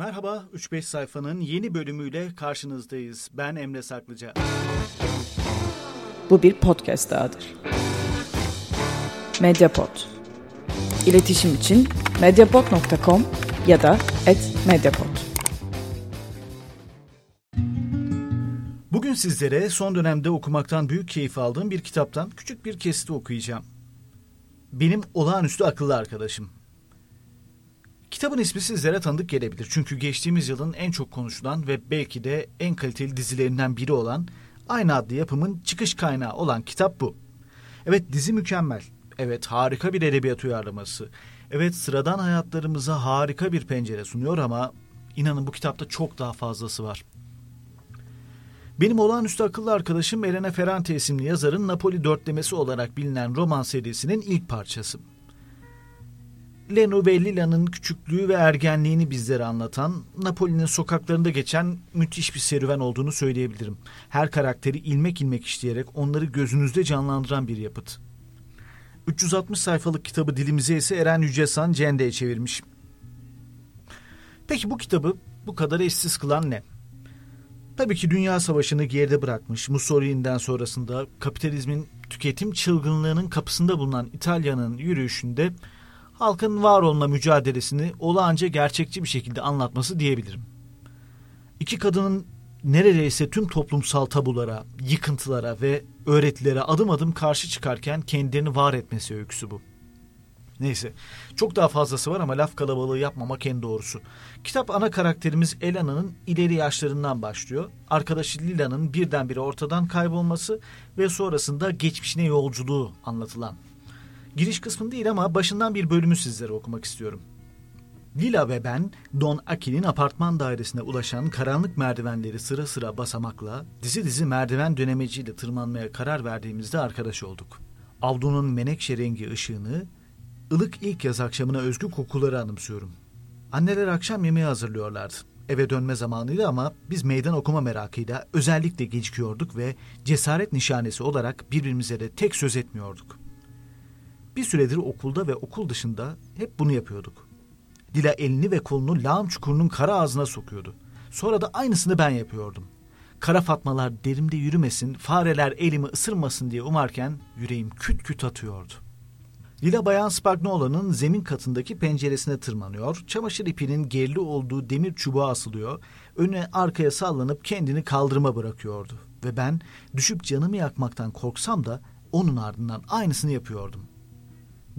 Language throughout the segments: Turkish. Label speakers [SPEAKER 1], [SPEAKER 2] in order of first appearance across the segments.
[SPEAKER 1] Merhaba, 3-5 sayfanın yeni bölümüyle karşınızdayız. Ben Emre Saklıca.
[SPEAKER 2] Bu bir podcast dahadır. Mediapod. İletişim için mediapod.com ya da @mediapod.
[SPEAKER 1] Bugün sizlere son dönemde okumaktan büyük keyif aldığım bir kitaptan küçük bir kesiti okuyacağım. Benim olağanüstü akıllı arkadaşım. Kitabın ismi sizlere tanıdık gelebilir. Çünkü geçtiğimiz yılın en çok konuşulan ve belki de en kaliteli dizilerinden biri olan aynı adlı yapımın çıkış kaynağı olan kitap bu. Evet dizi mükemmel. Evet harika bir edebiyat uyarlaması. Evet sıradan hayatlarımıza harika bir pencere sunuyor ama inanın bu kitapta çok daha fazlası var. Benim olağanüstü akıllı arkadaşım Elena Ferrante isimli yazarın Napoli dörtlemesi olarak bilinen roman serisinin ilk parçası. Leno ve Lila'nın küçüklüğü ve ergenliğini bizlere anlatan, Napoli'nin sokaklarında geçen müthiş bir serüven olduğunu söyleyebilirim. Her karakteri ilmek ilmek işleyerek onları gözünüzde canlandıran bir yapıt. 360 sayfalık kitabı dilimize ise Eren Yücesan Cende'ye çevirmiş. Peki bu kitabı bu kadar eşsiz kılan ne? Tabii ki Dünya Savaşı'nı geride bırakmış, Mussolini'den sonrasında kapitalizmin tüketim çılgınlığının kapısında bulunan İtalya'nın yürüyüşünde halkın var olma mücadelesini olağanca gerçekçi bir şekilde anlatması diyebilirim. İki kadının neredeyse tüm toplumsal tabulara, yıkıntılara ve öğretilere adım adım karşı çıkarken kendilerini var etmesi öyküsü bu. Neyse çok daha fazlası var ama laf kalabalığı yapmamak en doğrusu. Kitap ana karakterimiz Elana'nın ileri yaşlarından başlıyor. Arkadaşı Lila'nın birdenbire ortadan kaybolması ve sonrasında geçmişine yolculuğu anlatılan. Giriş kısmı değil ama başından bir bölümü sizlere okumak istiyorum. Lila ve ben Don Akil'in apartman dairesine ulaşan karanlık merdivenleri sıra sıra basamakla, dizi dizi merdiven dönemeciyle tırmanmaya karar verdiğimizde arkadaş olduk. Avlunun menekşe rengi ışığını, ılık ilk yaz akşamına özgü kokuları anımsıyorum. Anneler akşam yemeği hazırlıyorlardı. Eve dönme zamanıydı ama biz meydan okuma merakıyla özellikle gecikiyorduk ve cesaret nişanesi olarak birbirimize de tek söz etmiyorduk. Bir süredir okulda ve okul dışında hep bunu yapıyorduk. Dila elini ve kolunu lağım çukurunun kara ağzına sokuyordu. Sonra da aynısını ben yapıyordum. Kara fatmalar derimde yürümesin, fareler elimi ısırmasın diye umarken yüreğim küt küt atıyordu. Lila Bayan Spagnola'nın zemin katındaki penceresine tırmanıyor, çamaşır ipinin gerili olduğu demir çubuğa asılıyor, öne arkaya sallanıp kendini kaldırıma bırakıyordu. Ve ben düşüp canımı yakmaktan korksam da onun ardından aynısını yapıyordum.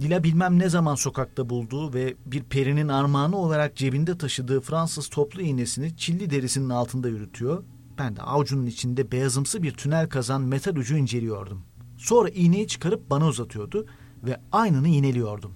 [SPEAKER 1] Dila bilmem ne zaman sokakta bulduğu ve bir perinin armağanı olarak cebinde taşıdığı Fransız toplu iğnesini çilli derisinin altında yürütüyor. Ben de avucunun içinde beyazımsı bir tünel kazan metal ucu inceliyordum. Sonra iğneyi çıkarıp bana uzatıyordu ve aynını yineliyordum.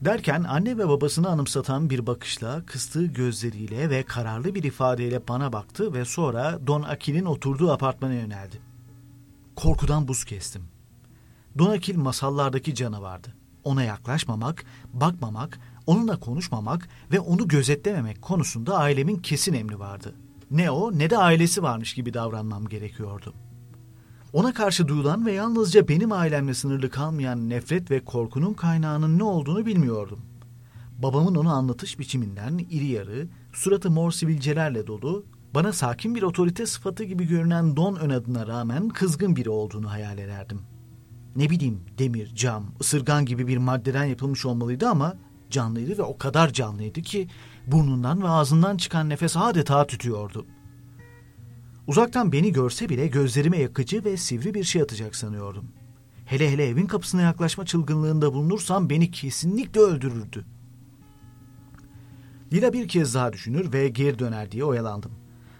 [SPEAKER 1] Derken anne ve babasını anımsatan bir bakışla, kıstığı gözleriyle ve kararlı bir ifadeyle bana baktı ve sonra Don Akil'in oturduğu apartmana yöneldi. Korkudan buz kestim. Don Akil masallardaki canavardı. Ona yaklaşmamak, bakmamak, onunla konuşmamak ve onu gözetlememek konusunda ailemin kesin emri vardı. Ne o ne de ailesi varmış gibi davranmam gerekiyordu. Ona karşı duyulan ve yalnızca benim ailemle sınırlı kalmayan nefret ve korkunun kaynağının ne olduğunu bilmiyordum. Babamın onu anlatış biçiminden iri yarı, suratı mor sivilcelerle dolu, bana sakin bir otorite sıfatı gibi görünen Don ön adına rağmen kızgın biri olduğunu hayal ederdim. Ne bileyim demir, cam, ısırgan gibi bir maddeden yapılmış olmalıydı ama canlıydı ve o kadar canlıydı ki burnundan ve ağzından çıkan nefes adeta tütüyordu. Uzaktan beni görse bile gözlerime yakıcı ve sivri bir şey atacak sanıyordum. Hele hele evin kapısına yaklaşma çılgınlığında bulunursam beni kesinlikle öldürürdü. Lila bir kez daha düşünür ve geri döner diye oyalandım.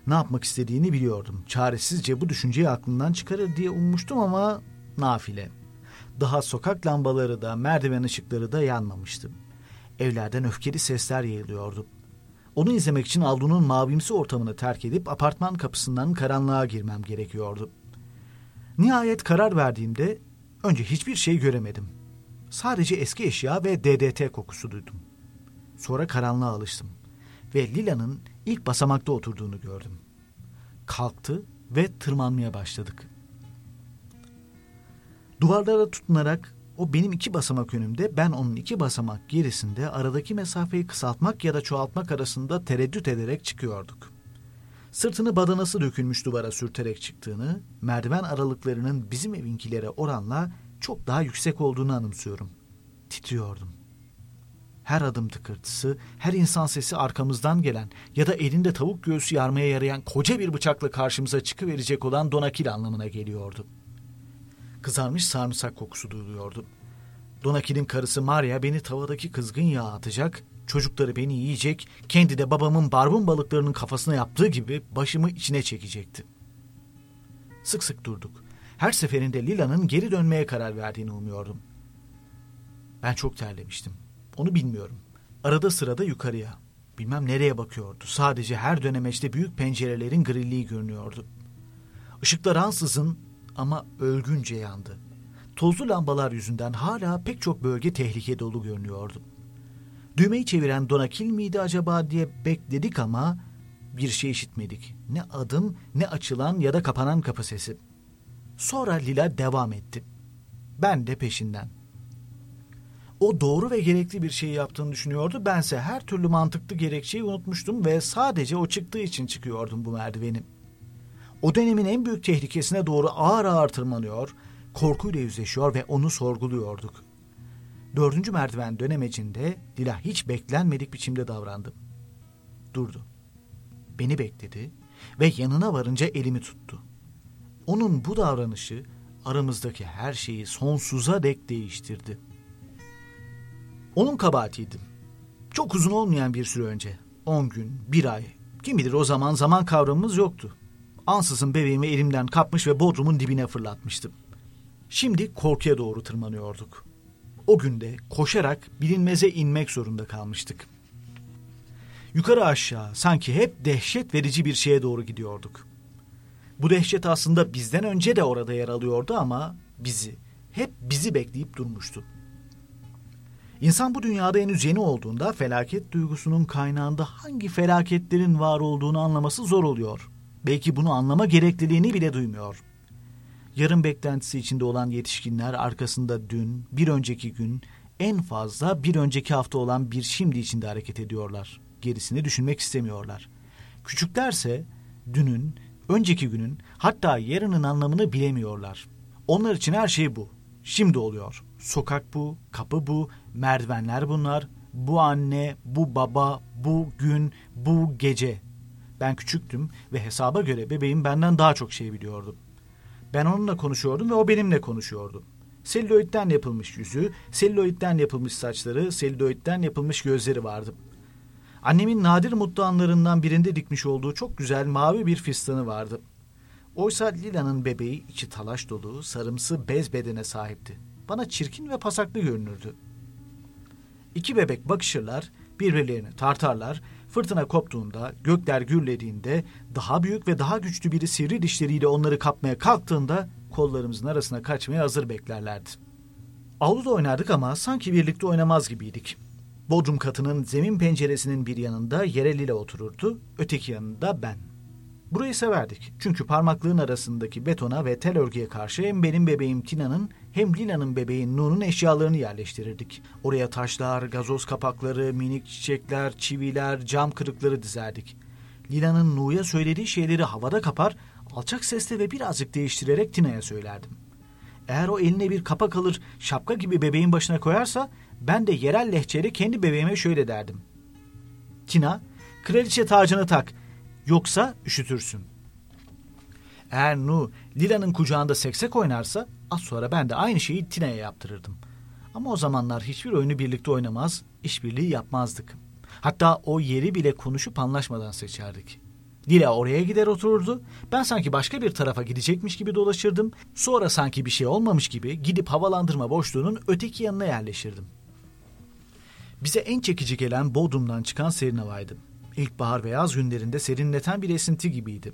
[SPEAKER 1] Ne yapmak istediğini biliyordum. Çaresizce bu düşünceyi aklından çıkarır diye ummuştum ama nafile. Daha sokak lambaları da merdiven ışıkları da yanmamıştı. Evlerden öfkeli sesler yayılıyordu. Onu izlemek için Aldun'un mavimsi ortamını terk edip apartman kapısından karanlığa girmem gerekiyordu. Nihayet karar verdiğimde önce hiçbir şey göremedim. Sadece eski eşya ve DDT kokusu duydum. Sonra karanlığa alıştım ve Lila'nın ilk basamakta oturduğunu gördüm. Kalktı ve tırmanmaya başladık. Duvarlara tutunarak O benim iki basamak önümde, ben onun iki basamak gerisinde aradaki mesafeyi kısaltmak ya da çoğaltmak arasında tereddüt ederek çıkıyorduk. Sırtını badanası dökülmüş duvara sürterek çıktığını, merdiven aralıklarının bizim evinkilere oranla çok daha yüksek olduğunu anımsıyorum. Titriyordum. Her adım tıkırtısı, her insan sesi arkamızdan gelen ya da elinde tavuk göğsü yarmaya yarayan koca bir bıçakla karşımıza çıkıverecek olan donakil anlamına geliyordu. Kızarmış sarımsak kokusu duyuluyordu. Donakil'in karısı Maria beni tavadaki kızgın yağa atacak, çocukları beni yiyecek, kendi de babamın barbun balıklarının kafasına yaptığı gibi başımı içine çekecekti. Sık sık durduk. Her seferinde Lila'nın geri dönmeye karar verdiğini umuyordum. Ben çok terlemiştim. Onu bilmiyorum. Arada sırada yukarıya. Bilmem nereye bakıyordu. Sadece her dönemeçte büyük pencerelerin grilliği görünüyordu. Işıklar ansızın ama ölgünce yandı. Tozlu lambalar yüzünden hala pek çok bölge tehlike dolu görünüyordu. Düğmeyi çeviren Donakil miydi acaba diye bekledik ama bir şey işitmedik. Ne adım, ne açılan ya da kapanan kapı sesi. Sonra Lila devam etti. Ben de peşinden. O doğru ve gerekli bir şey yaptığını düşünüyordu. Bense her türlü mantıklı gerekçeyi unutmuştum ve sadece o çıktığı için çıkıyordum bu merdiveni. O dönemin en büyük tehlikesine doğru ağır ağır tırmanıyor, korkuyla yüzleşiyor ve onu sorguluyorduk. Dördüncü merdiven dönemecinde Dila hiç beklenmedik biçimde davrandı. Durdu. Beni bekledi ve yanına varınca elimi tuttu. Onun bu davranışı aramızdaki her şeyi sonsuza dek değiştirdi. Onun kabahatiydim. Çok uzun olmayan bir süre önce. On gün, bir ay. Kim bilir o zaman zaman kavramımız yoktu. Ansızın bebeğimi elimden kapmış ve bodrumun dibine fırlatmıştım. Şimdi korkuya doğru tırmanıyorduk. O günde koşarak bilinmeze inmek zorunda kalmıştık. Yukarı aşağı sanki hep dehşet verici bir şeye doğru gidiyorduk. Bu dehşet aslında bizden önce de orada yer alıyordu ama bizi, hep bizi bekleyip durmuştu. İnsan bu dünyada henüz yeni olduğunda felaket duygusunun kaynağında hangi felaketlerin var olduğunu anlaması zor oluyor. Belki bunu anlama gerekliliğini bile duymuyor. Yarın beklentisi içinde olan yetişkinler arkasında dün, bir önceki gün, en fazla bir önceki hafta olan bir şimdi içinde hareket ediyorlar. Gerisini düşünmek istemiyorlar. Küçüklerse dünün, önceki günün, hatta yarının anlamını bilemiyorlar. Onlar için her şey bu. Şimdi oluyor. Sokak bu, kapı bu, merdivenler bunlar. Bu anne, bu baba, bu gün, bu gece. Ben küçüktüm ve hesaba göre bebeğim benden daha çok şey biliyordu. Ben onunla konuşuyordum ve o benimle konuşuyordu. Selüloidden yapılmış yüzü, selüloidden yapılmış saçları, selüloidden yapılmış gözleri vardı. Annemin nadir mutlu anlarından birinde dikmiş olduğu çok güzel mavi bir fistanı vardı. Oysa Lila'nın bebeği içi talaş dolu, sarımsı bez bedene sahipti. Bana çirkin ve pasaklı görünürdü. İki bebek bakışırlar, birbirlerini tartarlar, fırtına koptuğunda, gökler gürlediğinde, daha büyük ve daha güçlü biri sivri dişleriyle onları kapmaya kalktığında kollarımızın arasına kaçmaya hazır beklerlerdi. Avluda oynardık ama sanki birlikte oynamaz gibiydik. Bodrum katının zemin penceresinin bir yanında yere Lila otururdu, öteki yanında ben. Burayı severdik çünkü parmaklığın arasındaki betona ve tel örgüye karşı hem benim bebeğim Tina'nın hem Lina'nın bebeği Nu'nun eşyalarını yerleştirirdik. Oraya taşlar, gazoz kapakları, minik çiçekler, çiviler, cam kırıkları dizerdik. Lina'nın Nu'ya söylediği şeyleri havada kapar, alçak sesle ve birazcık değiştirerek Tina'ya söylerdim. Eğer o eline bir kapak alır, şapka gibi bebeğin başına koyarsa ben de yerel lehçeyle kendi bebeğime şöyle derdim. Tina, kraliçe tacını tak, yoksa üşütürsün. Eğer Nu, Lila'nın kucağında seksek oynarsa Az sonra ben de aynı şeyi Tina'ya yaptırırdım. Ama o zamanlar hiçbir oyunu birlikte oynamaz, işbirliği yapmazdık. Hatta o yeri bile konuşup anlaşmadan seçerdik. Dila oraya gider otururdu. Ben sanki başka bir tarafa gidecekmiş gibi dolaşırdım. Sonra sanki bir şey olmamış gibi gidip havalandırma boşluğunun öteki yanına yerleşirdim. Bize en çekici gelen Bodrum'dan çıkan serin havaydı. İlkbahar ve yaz günlerinde serinleten bir esinti gibiydi.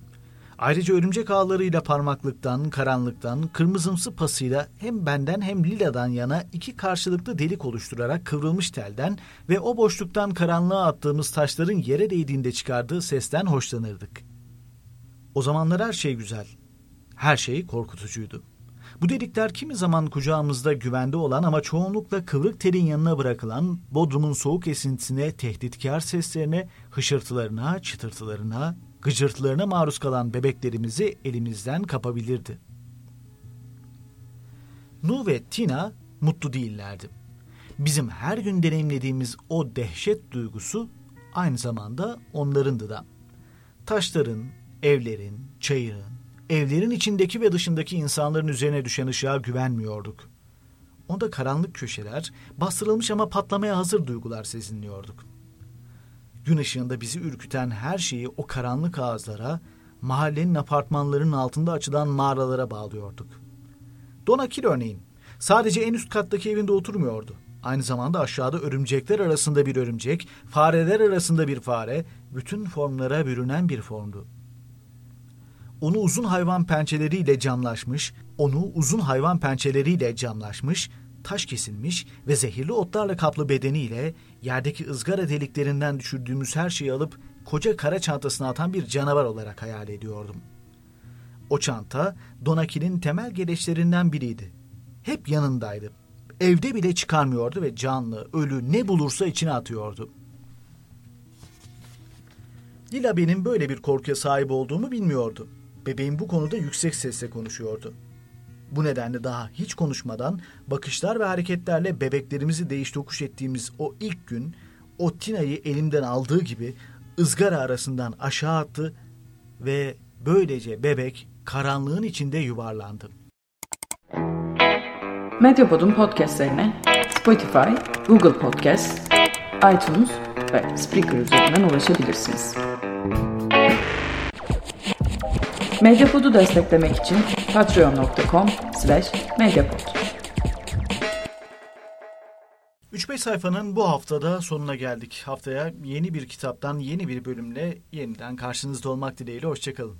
[SPEAKER 1] Ayrıca örümcek ağlarıyla parmaklıktan, karanlıktan, kırmızımsı pasıyla hem benden hem Lila'dan yana iki karşılıklı delik oluşturarak kıvrılmış telden ve o boşluktan karanlığa attığımız taşların yere değdiğinde çıkardığı sesten hoşlanırdık. O zamanlar her şey güzel. Her şey korkutucuydu. Bu delikler kimi zaman kucağımızda güvende olan ama çoğunlukla kıvrık telin yanına bırakılan Bodrum'un soğuk esintisine, tehditkar seslerine, hışırtılarına, çıtırtılarına, gıcırtılarına maruz kalan bebeklerimizi elimizden kapabilirdi. Nu ve Tina mutlu değillerdi. Bizim her gün deneyimlediğimiz o dehşet duygusu aynı zamanda onlarındı da. Taşların, evlerin, çayırın, evlerin içindeki ve dışındaki insanların üzerine düşen ışığa güvenmiyorduk. Onda karanlık köşeler, bastırılmış ama patlamaya hazır duygular sezinliyorduk. Gün ışığında bizi ürküten her şeyi o karanlık ağızlara, mahallenin apartmanlarının altında açılan mağaralara bağlıyorduk. Donakil örneğin, sadece en üst kattaki evinde oturmuyordu. Aynı zamanda aşağıda örümcekler arasında bir örümcek, fareler arasında bir fare, bütün formlara bürünen bir formdu. Onu uzun hayvan pençeleriyle camlaşmış, onu uzun hayvan pençeleriyle camlaşmış, taş kesilmiş ve zehirli otlarla kaplı bedeniyle yerdeki ızgara deliklerinden düşürdüğümüz her şeyi alıp koca kara çantasına atan bir canavar olarak hayal ediyordum. O çanta Donakil'in temel gereçlerinden biriydi. Hep yanındaydı. Evde bile çıkarmıyordu ve canlı, ölü ne bulursa içine atıyordu. Lila benim böyle bir korkuya sahip olduğumu bilmiyordu. Bebeğim bu konuda yüksek sesle konuşuyordu. Bu nedenle daha hiç konuşmadan bakışlar ve hareketlerle bebeklerimizi değiş tokuş ettiğimiz o ilk gün o Tina'yı elimden aldığı gibi ızgara arasından aşağı attı ve böylece bebek karanlığın içinde yuvarlandı.
[SPEAKER 2] Medyapod'un podcastlerine Spotify, Google Podcast, iTunes ve Spreaker üzerinden ulaşabilirsiniz. Medyapod'u desteklemek için patreon.com slash medyapod.
[SPEAKER 1] 3-5 sayfanın bu haftada sonuna geldik. Haftaya yeni bir kitaptan yeni bir bölümle yeniden karşınızda olmak dileğiyle. Hoşçakalın.